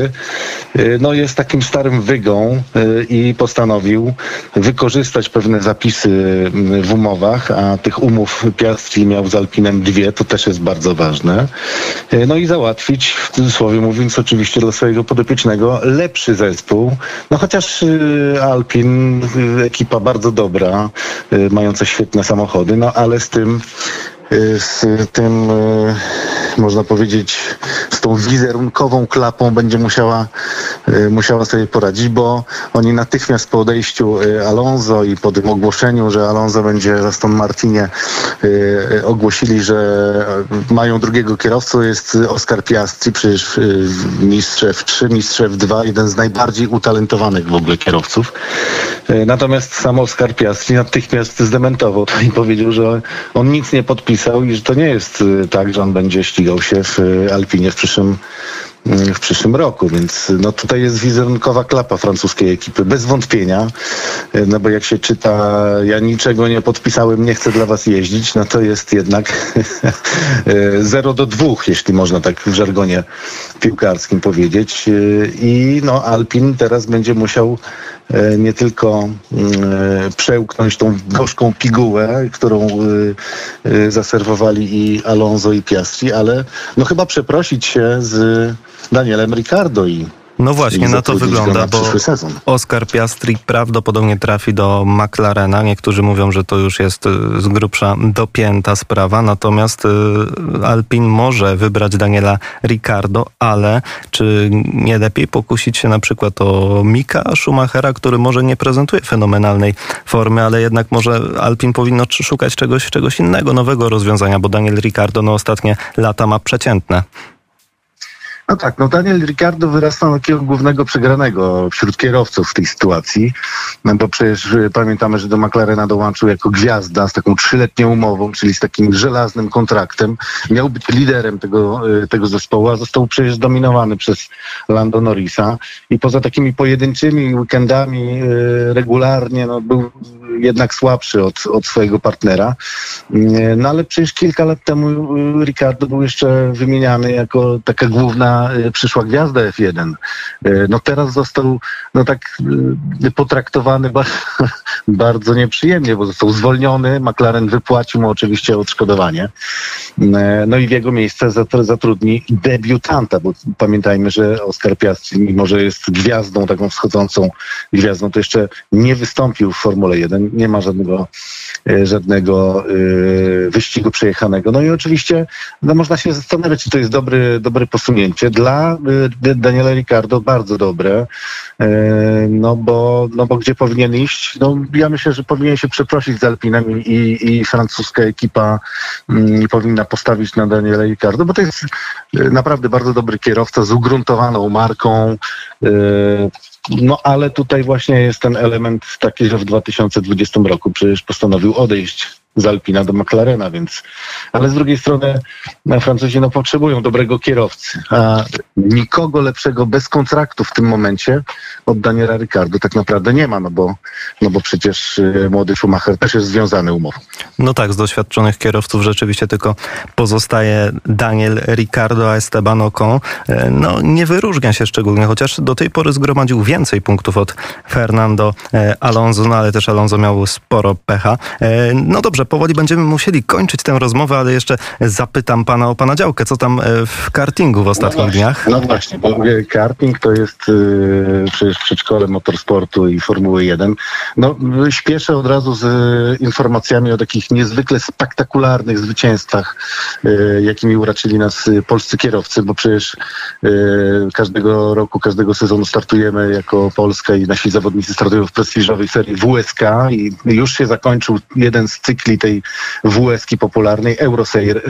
y, no, jest takim starym wygą y, i postanowił wykorzystać pewne zapisy y, w umowach, a tych umów Piastri miał z Alpinem dwie, to też jest bardzo ważne. Y, No i załatwić, w cudzysłowie mówiąc oczywiście dla swojego podopiecznego, lepszy zespół. No chociaż Alpin, ekipa bardzo dobra, mająca świetne samochody, no ale z tym z tym, y, można powiedzieć, z tą wizerunkową klapą będzie musiała, y, musiała sobie poradzić, bo oni natychmiast po odejściu y, Alonso i po tym ogłoszeniu, że Alonso będzie za Aston Martinie, y, y, ogłosili, że y, mają drugiego kierowcę, jest Oscar Piastri, przecież y, mistrz F3, mistrz F2, jeden z najbardziej utalentowanych w ogóle kierowców. Y, Natomiast sam Oscar Piastri natychmiast zdementował to i powiedział, że on nic nie podpisał i że to nie jest y, tak, że on będzie ścigał się w y, Alpinie w przyszłym, y, w przyszłym roku, więc y, no tutaj jest wizerunkowa klapa francuskiej ekipy, bez wątpienia, no bo jak się czyta, ja niczego nie podpisałem, nie chcę dla was jeździć, no to jest jednak (laughs) 0 do 2, jeśli można tak w żargonie piłkarskim powiedzieć i no Alpin teraz będzie musiał nie tylko e, przełknąć tą gorzką pigułę, którą e, e, zaserwowali i Alonso i Piastri, ale no chyba przeprosić się z Danielem Ricardo i No właśnie, na to wygląda, bo. Oscar Piastri prawdopodobnie trafi do McLarena. Niektórzy mówią, że to już jest y, z grubsza dopięta sprawa, natomiast y, Alpin może wybrać Daniela Ricardo, ale czy nie lepiej pokusić się na przykład o Mika Schumachera, który może nie prezentuje fenomenalnej formy, ale jednak może Alpin powinno szukać czegoś, czegoś innego, nowego rozwiązania, bo Daniel Ricardo no ostatnie lata ma przeciętne. No tak, no Daniel Ricciardo wyrasta na takiego głównego przegranego wśród kierowców w tej sytuacji, no bo przecież y, pamiętamy, że do McLarena dołączył jako gwiazda z taką trzyletnią umową, czyli z takim żelaznym kontraktem. Miał być liderem tego, y, tego zespołu, a został przecież dominowany przez Lando Norrisa i poza takimi pojedynczymi weekendami y, regularnie no, był jednak słabszy od, od swojego partnera. No ale przecież kilka lat temu Ricardo był jeszcze wymieniany jako taka główna y, przyszła gwiazda F1. Y, No teraz został no tak y, potraktowany ba- (laughs) bardzo nieprzyjemnie, bo został zwolniony. McLaren wypłacił mu oczywiście odszkodowanie. No i w jego miejsce zatr- zatrudni debiutanta, bo pamiętajmy, że Oscar Piastri, mimo że jest gwiazdą, taką wschodzącą gwiazdą, to jeszcze nie wystąpił w Formule 1, nie ma żadnego, żadnego wyścigu przejechanego. No i oczywiście no można się zastanawiać, czy to jest dobry, dobre posunięcie. Dla e, Daniela Ricardo bardzo dobre, e, no bo, no bo gdzie powinien iść? No ja myślę, że powinien się przeprosić z Alpinem i, i francuska ekipa mm, powinna postawić na Daniela Ricardo, bo to jest e, naprawdę bardzo dobry kierowca z ugruntowaną marką, no ale tutaj właśnie jest ten element taki, że w 2020 roku przecież postanowił odejść z Alpina do McLarena, więc ale z drugiej strony Francuzi no, potrzebują dobrego kierowcy, a nikogo lepszego bez kontraktu w tym momencie od Daniela Ricardo tak naprawdę nie ma, no bo, no bo przecież y, młody Schumacher też jest związany umową. No tak, z doświadczonych kierowców rzeczywiście tylko pozostaje Daniel Ricardo, a Esteban Ocon e, no, nie wyróżnia się szczególnie, chociaż do tej pory zgromadził więcej punktów od Fernando e, Alonso, no ale też Alonso miał sporo pecha. No dobrze, powoli będziemy musieli kończyć tę rozmowę, ale jeszcze zapytam pana o pana działkę. Co tam e, w kartingu w ostatnich no właśnie, dniach? No właśnie, bo e, karting to jest y, przecież przedszkole motorsportu i Formuły 1. No, śpieszę od razu z informacjami o takich niezwykle spektakularnych zwycięstwach, jakimi uraczyli nas polscy kierowcy, bo przecież każdego roku, każdego sezonu startujemy jako Polska i nasi zawodnicy startują w prestiżowej serii WSK i już się zakończył jeden z cykli tej WSK popularnej, Euro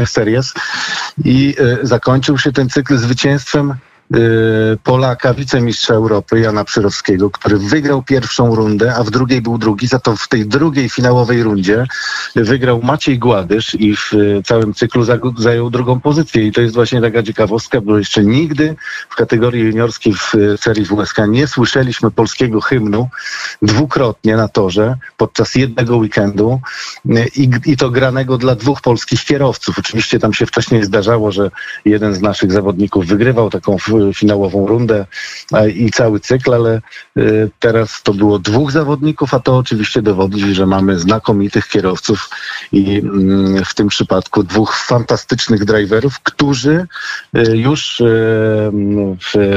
Series. I y, zakończył się ten cykl zwycięstwem Polaka, wicemistrza Europy Jana Przyrowskiego, który wygrał pierwszą rundę, a w drugiej był drugi. Za to w tej drugiej finałowej rundzie wygrał Maciej Gładysz i w y, całym cyklu zajął drugą pozycję. I to jest właśnie taka ciekawostka, bo jeszcze nigdy w kategorii juniorskiej w y, serii WSK nie słyszeliśmy polskiego hymnu dwukrotnie na torze podczas jednego weekendu y, i, i to granego dla dwóch polskich kierowców. Oczywiście tam się wcześniej zdarzało, że jeden z naszych zawodników wygrywał taką finałową rundę a, i cały cykl, ale y, teraz to było dwóch zawodników, a to oczywiście dowodzi, że mamy znakomitych kierowców i mm, w tym przypadku dwóch fantastycznych driverów, którzy y, już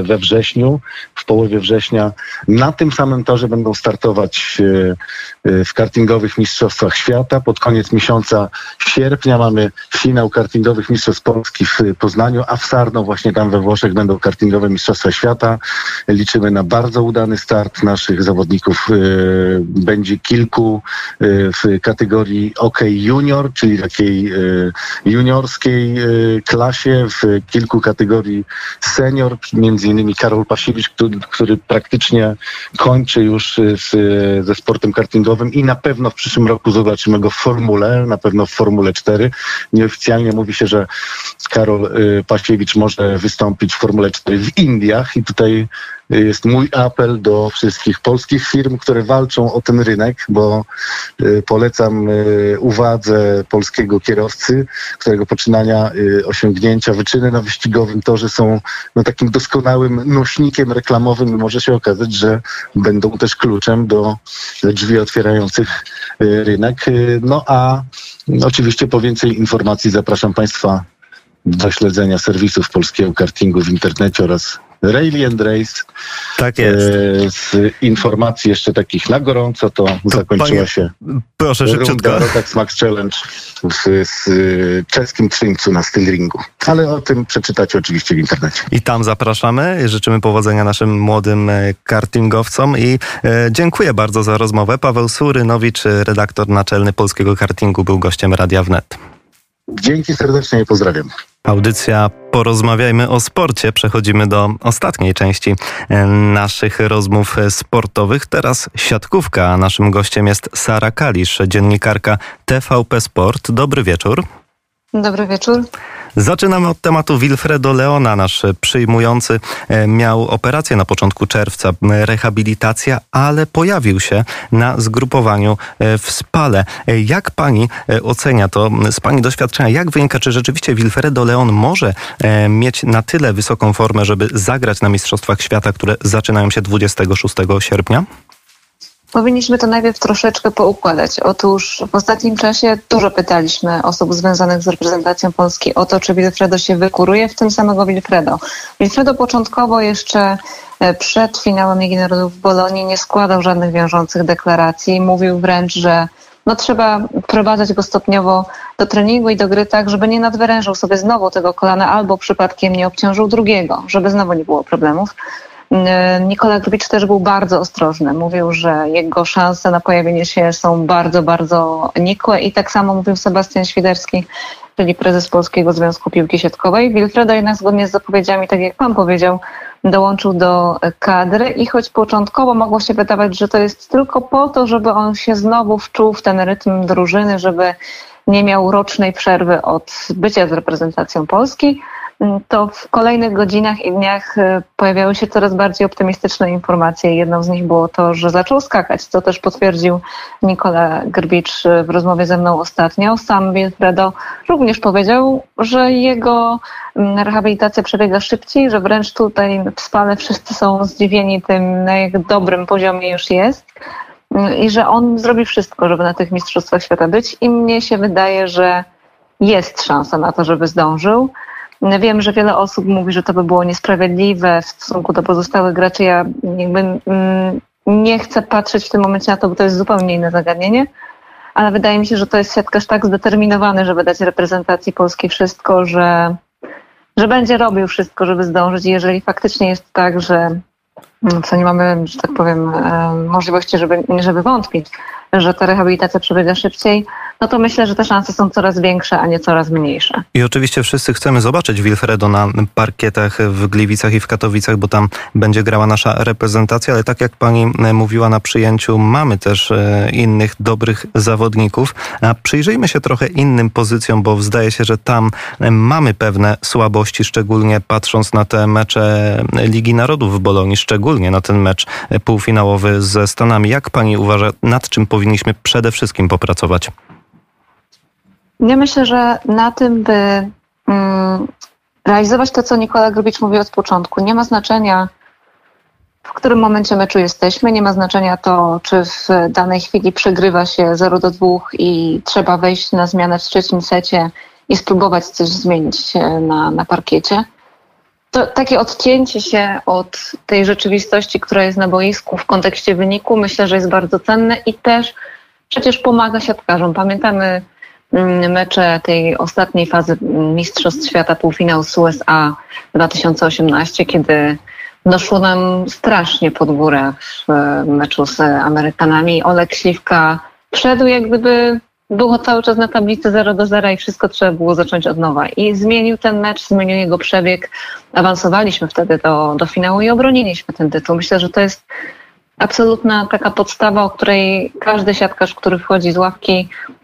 we wrześniu, w połowie września na tym samym torze będą startować w kartingowych Mistrzostwach Świata. Pod koniec miesiąca sierpnia mamy finał kartingowych Mistrzostw Polski w Poznaniu, a w Sarno właśnie tam we Włoszech będą kartingowe Mistrzostwa Świata. Liczymy na bardzo udany start naszych zawodników. y, Będzie kilku y, w kategorii OK Junior, czyli takiej y, juniorskiej klasie, w kilku kategorii senior, między innymi Karol Pasiewicz, który, który praktycznie kończy już z, ze sportem kartingowym i na pewno w przyszłym roku zobaczymy go w formule, na pewno w Formule 4. Nieoficjalnie mówi się, że Karol Pasiewicz może wystąpić w Formule 4 w Indiach i tutaj y, jest mój apel do wszystkich polskich firm, które walczą o ten rynek, bo y, polecam y, uwadze polskiego kierowcy, którego poczynania, osiągnięcia, wyczyny na wyścigowym torze są no, takim doskonałym nośnikiem reklamowym i może się okazać, że będą też kluczem do drzwi otwierających rynek. No a oczywiście po więcej informacji zapraszam Państwa do śledzenia serwisów polskiego kartingu w internecie oraz Rally and Race. Tak jest. E, Z informacji jeszcze takich na gorąco to, zakończyła panie- się Proszę szybciutko. Rotax Max Challenge w, z y, czeskim Trzyńcu na Stillringu. Ale o tym przeczytacie oczywiście w internecie. I tam zapraszamy. Życzymy powodzenia naszym młodym e, kartingowcom i e, dziękuję bardzo za rozmowę. Paweł Surynowicz, e, redaktor naczelny polskiego kartingu, był gościem Radia Wnet. Dzięki serdecznie i pozdrawiam. Audycja Porozmawiajmy o sporcie. Przechodzimy do ostatniej części e, naszych rozmów sportowych. Teraz siatkówka, naszym gościem jest Sara Kalisz, dziennikarka TVP Sport. Dobry wieczór. Dobry wieczór. Zaczynamy od tematu Wilfredo Leona. Nasz przyjmujący e, miał operację na początku czerwca, rehabilitacja, ale pojawił się na zgrupowaniu e, w Spale. E, jak pani ocenia to z pani doświadczenia? Jak wynika, czy rzeczywiście Wilfredo Leon może mieć na tyle wysoką formę, żeby zagrać na Mistrzostwach Świata, które zaczynają się 26 sierpnia? Powinniśmy to najpierw troszeczkę poukładać. Otóż w ostatnim czasie dużo pytaliśmy osób związanych z reprezentacją Polski o to, czy Wilfredo się wykuruje, w tym samego Wilfredo. Wilfredo początkowo jeszcze e, przed finałem Ligi Narodów w Bolonii nie składał żadnych wiążących deklaracji. Mówił wręcz, że no trzeba wprowadzać go stopniowo do treningu i do gry tak, żeby nie nadwyrężał sobie znowu tego kolana albo przypadkiem nie obciążył drugiego, żeby znowu nie było problemów. E, Nikola Grubicz też był bardzo ostrożny. Mówił, że jego szanse na pojawienie się są bardzo, bardzo nikłe i tak samo mówił Sebastian Świderski, czyli prezes Polskiego Związku Piłki Siatkowej. Wilfredo jednak zgodnie z zapowiedziami, tak jak pan powiedział, dołączył do kadry i choć początkowo mogło się wydawać, że to jest tylko po to, żeby on się znowu wczuł w ten rytm drużyny, żeby nie miał rocznej przerwy od bycia z reprezentacją Polski, to w kolejnych godzinach i dniach e, pojawiały się coraz bardziej optymistyczne informacje. Jedną z nich było to, że zaczął skakać, co też potwierdził Nikola Grbicz e, w rozmowie ze mną ostatnio. Sam Wilfredo również powiedział, że jego rehabilitacja przebiega szybciej, że wręcz tutaj w Spale wszyscy są zdziwieni tym, na jak dobrym poziomie już jest i że on zrobi wszystko, żeby na tych Mistrzostwach Świata być i mnie się wydaje, że jest szansa na to, żeby zdążył. Wiem, że wiele osób mówi, że to by było niesprawiedliwe w stosunku do pozostałych graczy. Ja jakby mm, nie chcę patrzeć w tym momencie na to, bo to jest zupełnie inne zagadnienie, ale wydaje mi się, że to jest siatkarz tak zdeterminowany, żeby dać reprezentacji Polski wszystko, że, że będzie robił wszystko, żeby zdążyć. I jeżeli faktycznie jest tak, że mm, co nie mamy, że tak powiem, e, możliwości, żeby, żeby wątpić, że ta rehabilitacja przebiega szybciej, no to myślę, że te szanse są coraz większe, a nie coraz mniejsze. I oczywiście wszyscy chcemy zobaczyć Wilfredo na parkietach w Gliwicach i w Katowicach, bo tam będzie grała nasza reprezentacja, ale tak jak pani mówiła na przyjęciu, mamy też e, innych dobrych zawodników. A przyjrzyjmy się trochę innym pozycjom, bo zdaje się, że tam mamy pewne słabości, szczególnie patrząc na te mecze Ligi Narodów w Bolonii, szczególnie na ten mecz półfinałowy ze Stanami. Jak pani uważa, nad czym powinniśmy przede wszystkim popracować? Ja myślę, że na tym, by mm, realizować to, co Nikola Grubicz mówił od początku, nie ma znaczenia, w którym momencie meczu jesteśmy, nie ma znaczenia to, czy w danej chwili przegrywa się 0 do 2 i trzeba wejść na zmianę w trzecim secie i spróbować coś zmienić na, na parkiecie. To takie odcięcie się od tej rzeczywistości, która jest na boisku w kontekście wyniku, myślę, że jest bardzo cenne i też przecież pomaga siatkarzom. Pamiętamy mecze tej ostatniej fazy Mistrzostw Świata półfinał z USA 2018, kiedy doszło nam strasznie pod górę w e, meczu z Amerykanami. Olek Śliwka wszedł jak gdyby było cały czas na tablicy 0 do 0 i wszystko trzeba było zacząć od nowa. I zmienił ten mecz, zmienił jego przebieg. Awansowaliśmy wtedy do, do finału i obroniliśmy ten tytuł. Myślę, że to jest absolutna taka podstawa, o której każdy siatkarz, który wchodzi z ławki, Mm,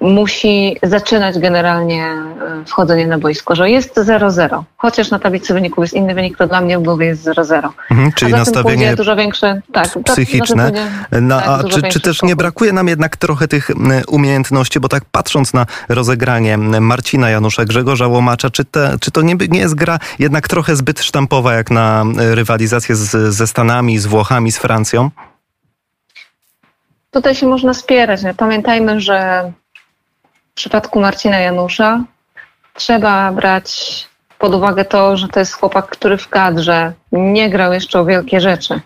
musi zaczynać generalnie e, wchodzenie na boisko, że jest 0-0. Chociaż na tablicy wyników jest inny wynik, to dla mnie w głowie jest 0-0. Mhm, czyli nastawienie dużo większe, tak, psychiczne. Pójdzie, no, tak, a czy, czy też nie brakuje nam jednak trochę tych umiejętności, bo tak patrząc na rozegranie Marcina Janusza, Grzegorza Łomacza, czy, te, czy to nie, nie jest gra jednak trochę zbyt sztampowa jak na rywalizację z, ze Stanami, z Włochami, z Francją? Tutaj się można spierać. Pamiętajmy, że w przypadku Marcina Janusza trzeba brać pod uwagę to, że to jest chłopak, który w kadrze nie grał jeszcze o wielkie rzeczy.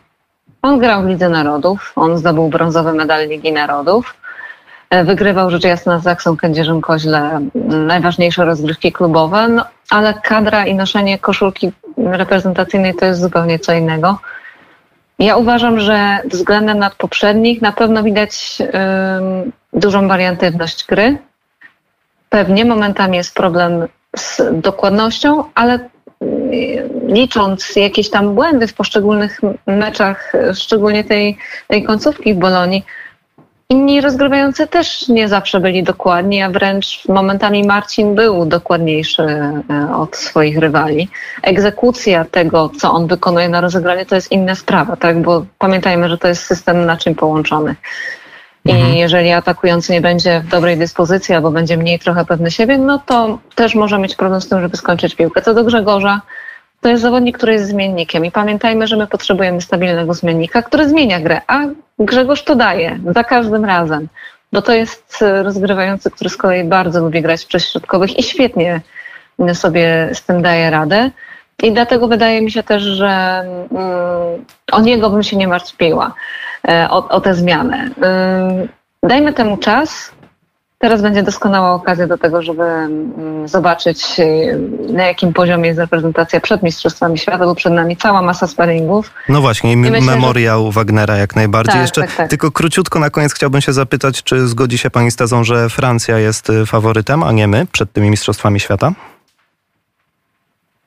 On grał w Lidze Narodów, on zdobył brązowy medal Ligi Narodów, e, wygrywał rzecz jasna z Zaksą Kędzierzym Koźle najważniejsze rozgrywki klubowe, no, ale kadra i noszenie koszulki reprezentacyjnej to jest zupełnie co innego. Ja uważam, że względem nad poprzednich na pewno widać dużą wariantywność gry. Pewnie momentami jest problem z dokładnością, ale mm, licząc jakieś tam błędy w poszczególnych meczach, szczególnie tej, tej końcówki w Bolonii, inni rozgrywający też nie zawsze byli dokładni, a wręcz momentami Marcin był dokładniejszy e, od swoich rywali. Egzekucja tego, co on wykonuje na rozegranie, to jest inna sprawa, tak? Bo pamiętajmy, że to jest system naczyń połączonych. I Mhm. jeżeli atakujący nie będzie w dobrej dyspozycji albo będzie mniej trochę pewny siebie, no to też może mieć problem z tym, żeby skończyć piłkę. Co do Grzegorza, to jest zawodnik, który jest zmiennikiem i pamiętajmy, że my potrzebujemy stabilnego zmiennika, który zmienia grę, a Grzegorz to daje za każdym razem, bo to jest e, rozgrywający, który z kolei bardzo lubi grać w prześrodkowych i świetnie sobie z tym daje radę. I dlatego wydaje mi się też, że mm, o niego bym się nie martwiła, e, o, o tę zmianę. Ym, Dajmy temu czas. Teraz będzie doskonała okazja do tego, żeby mm, zobaczyć, y, na jakim poziomie jest reprezentacja przed Mistrzostwami Świata, bo przed nami cała masa sparingów. No właśnie, myślę, że- memoriał Wagnera jak najbardziej. Tak, Jeszcze tak, tak. tylko króciutko na koniec chciałbym się zapytać, czy zgodzi się pani z tezą, że Francja jest y, faworytem, a nie my przed tymi Mistrzostwami Świata?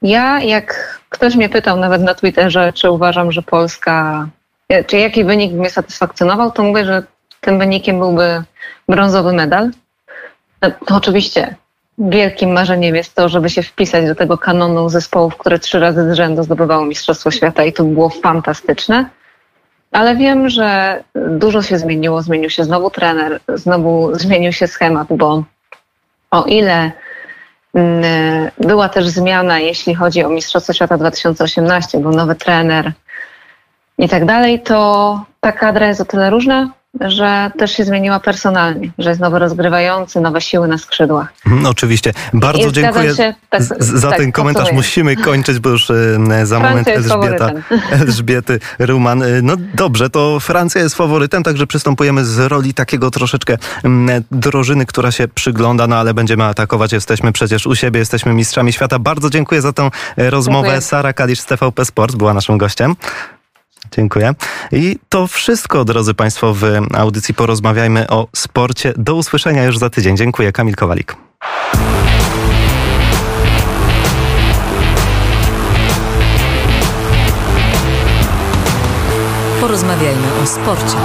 Ja, jak ktoś mnie pytał nawet na Twitterze, czy uważam, że Polska, czy jaki wynik mnie satysfakcjonował, to mówię, że tym wynikiem byłby brązowy medal. No, To oczywiście wielkim marzeniem jest to, żeby się wpisać do tego kanonu zespołów, które trzy razy z rzędu zdobywało Mistrzostwo Świata i to było fantastyczne. Ale wiem, że dużo się zmieniło. Zmienił się znowu trener, znowu zmienił się schemat, bo o ile Mm, Była też zmiana, jeśli chodzi o Mistrzostwo Świata 2018, był nowy trener i tak dalej, to ta kadra jest o tyle różna, że też się zmieniła personalnie, że jest nowy rozgrywający, nowe siły na skrzydłach. Mhm, oczywiście. Bardzo I dziękuję się, tak, za tak, ten komentarz. Musimy kończyć, bo już za moment Francja Elżbieta. (laughs) Elżbiety Ruman. Y, No dobrze, to Francja jest faworytem, także przystępujemy z roli takiego troszeczkę drożyny, która się przygląda, no ale będziemy atakować. Jesteśmy przecież u siebie, jesteśmy mistrzami świata. Bardzo dziękuję za tę e, rozmowę. Dziękuję. Sara Kalisz z TVP Sport była naszym gościem. Dziękuję. I to wszystko, drodzy Państwo, w audycji Porozmawiajmy o sporcie. Do usłyszenia już za tydzień. Dziękuję. Kamil Kowalik. Porozmawiajmy o sporcie.